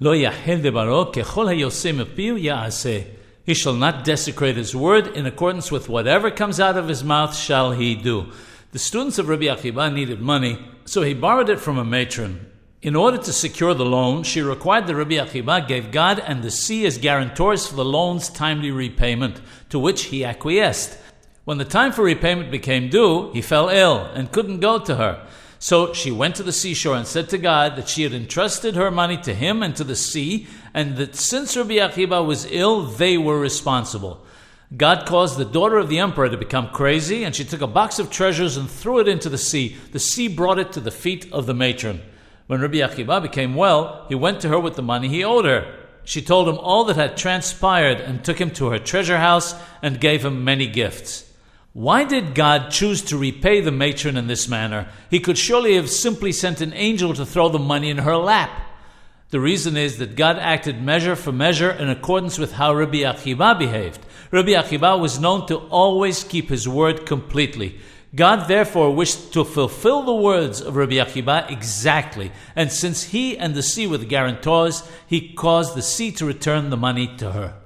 Lo yahel debaro kechol hayosem epiu yaaseh. He shall not desecrate his word. In accordance with whatever comes out of his mouth shall he do. The students of Rabbi Akiba needed money, so he borrowed it from a matron. In order to secure the loan, she required that Rabbi Akiba gave God and the sea as guarantors for the loan's timely repayment, to which he acquiesced. When the time for repayment became due, he fell ill and couldn't go to her. So she went to the seashore and said to God that she had entrusted her money to him and to the sea, and that since Rabbi Akiba was ill, they were responsible. God caused the daughter of the emperor to become crazy, and she took a box of treasures and threw it into the sea. The sea brought it to the feet of the matron. When Rabbi Akiba became well, he went to her with the money he owed her. She told him all that had transpired and took him to her treasure house and gave him many gifts. Why did God choose to repay the matron in this manner? He could surely have simply sent an angel to throw the money in her lap. The reason is that God acted measure for measure in accordance with how Rabbi Akiba behaved. Rabbi Akiba was known to always keep his word completely. God therefore wished to fulfill the words of Rabbi Akiba exactly, and since he and the sea were the guarantors, he caused the sea to return the money to her.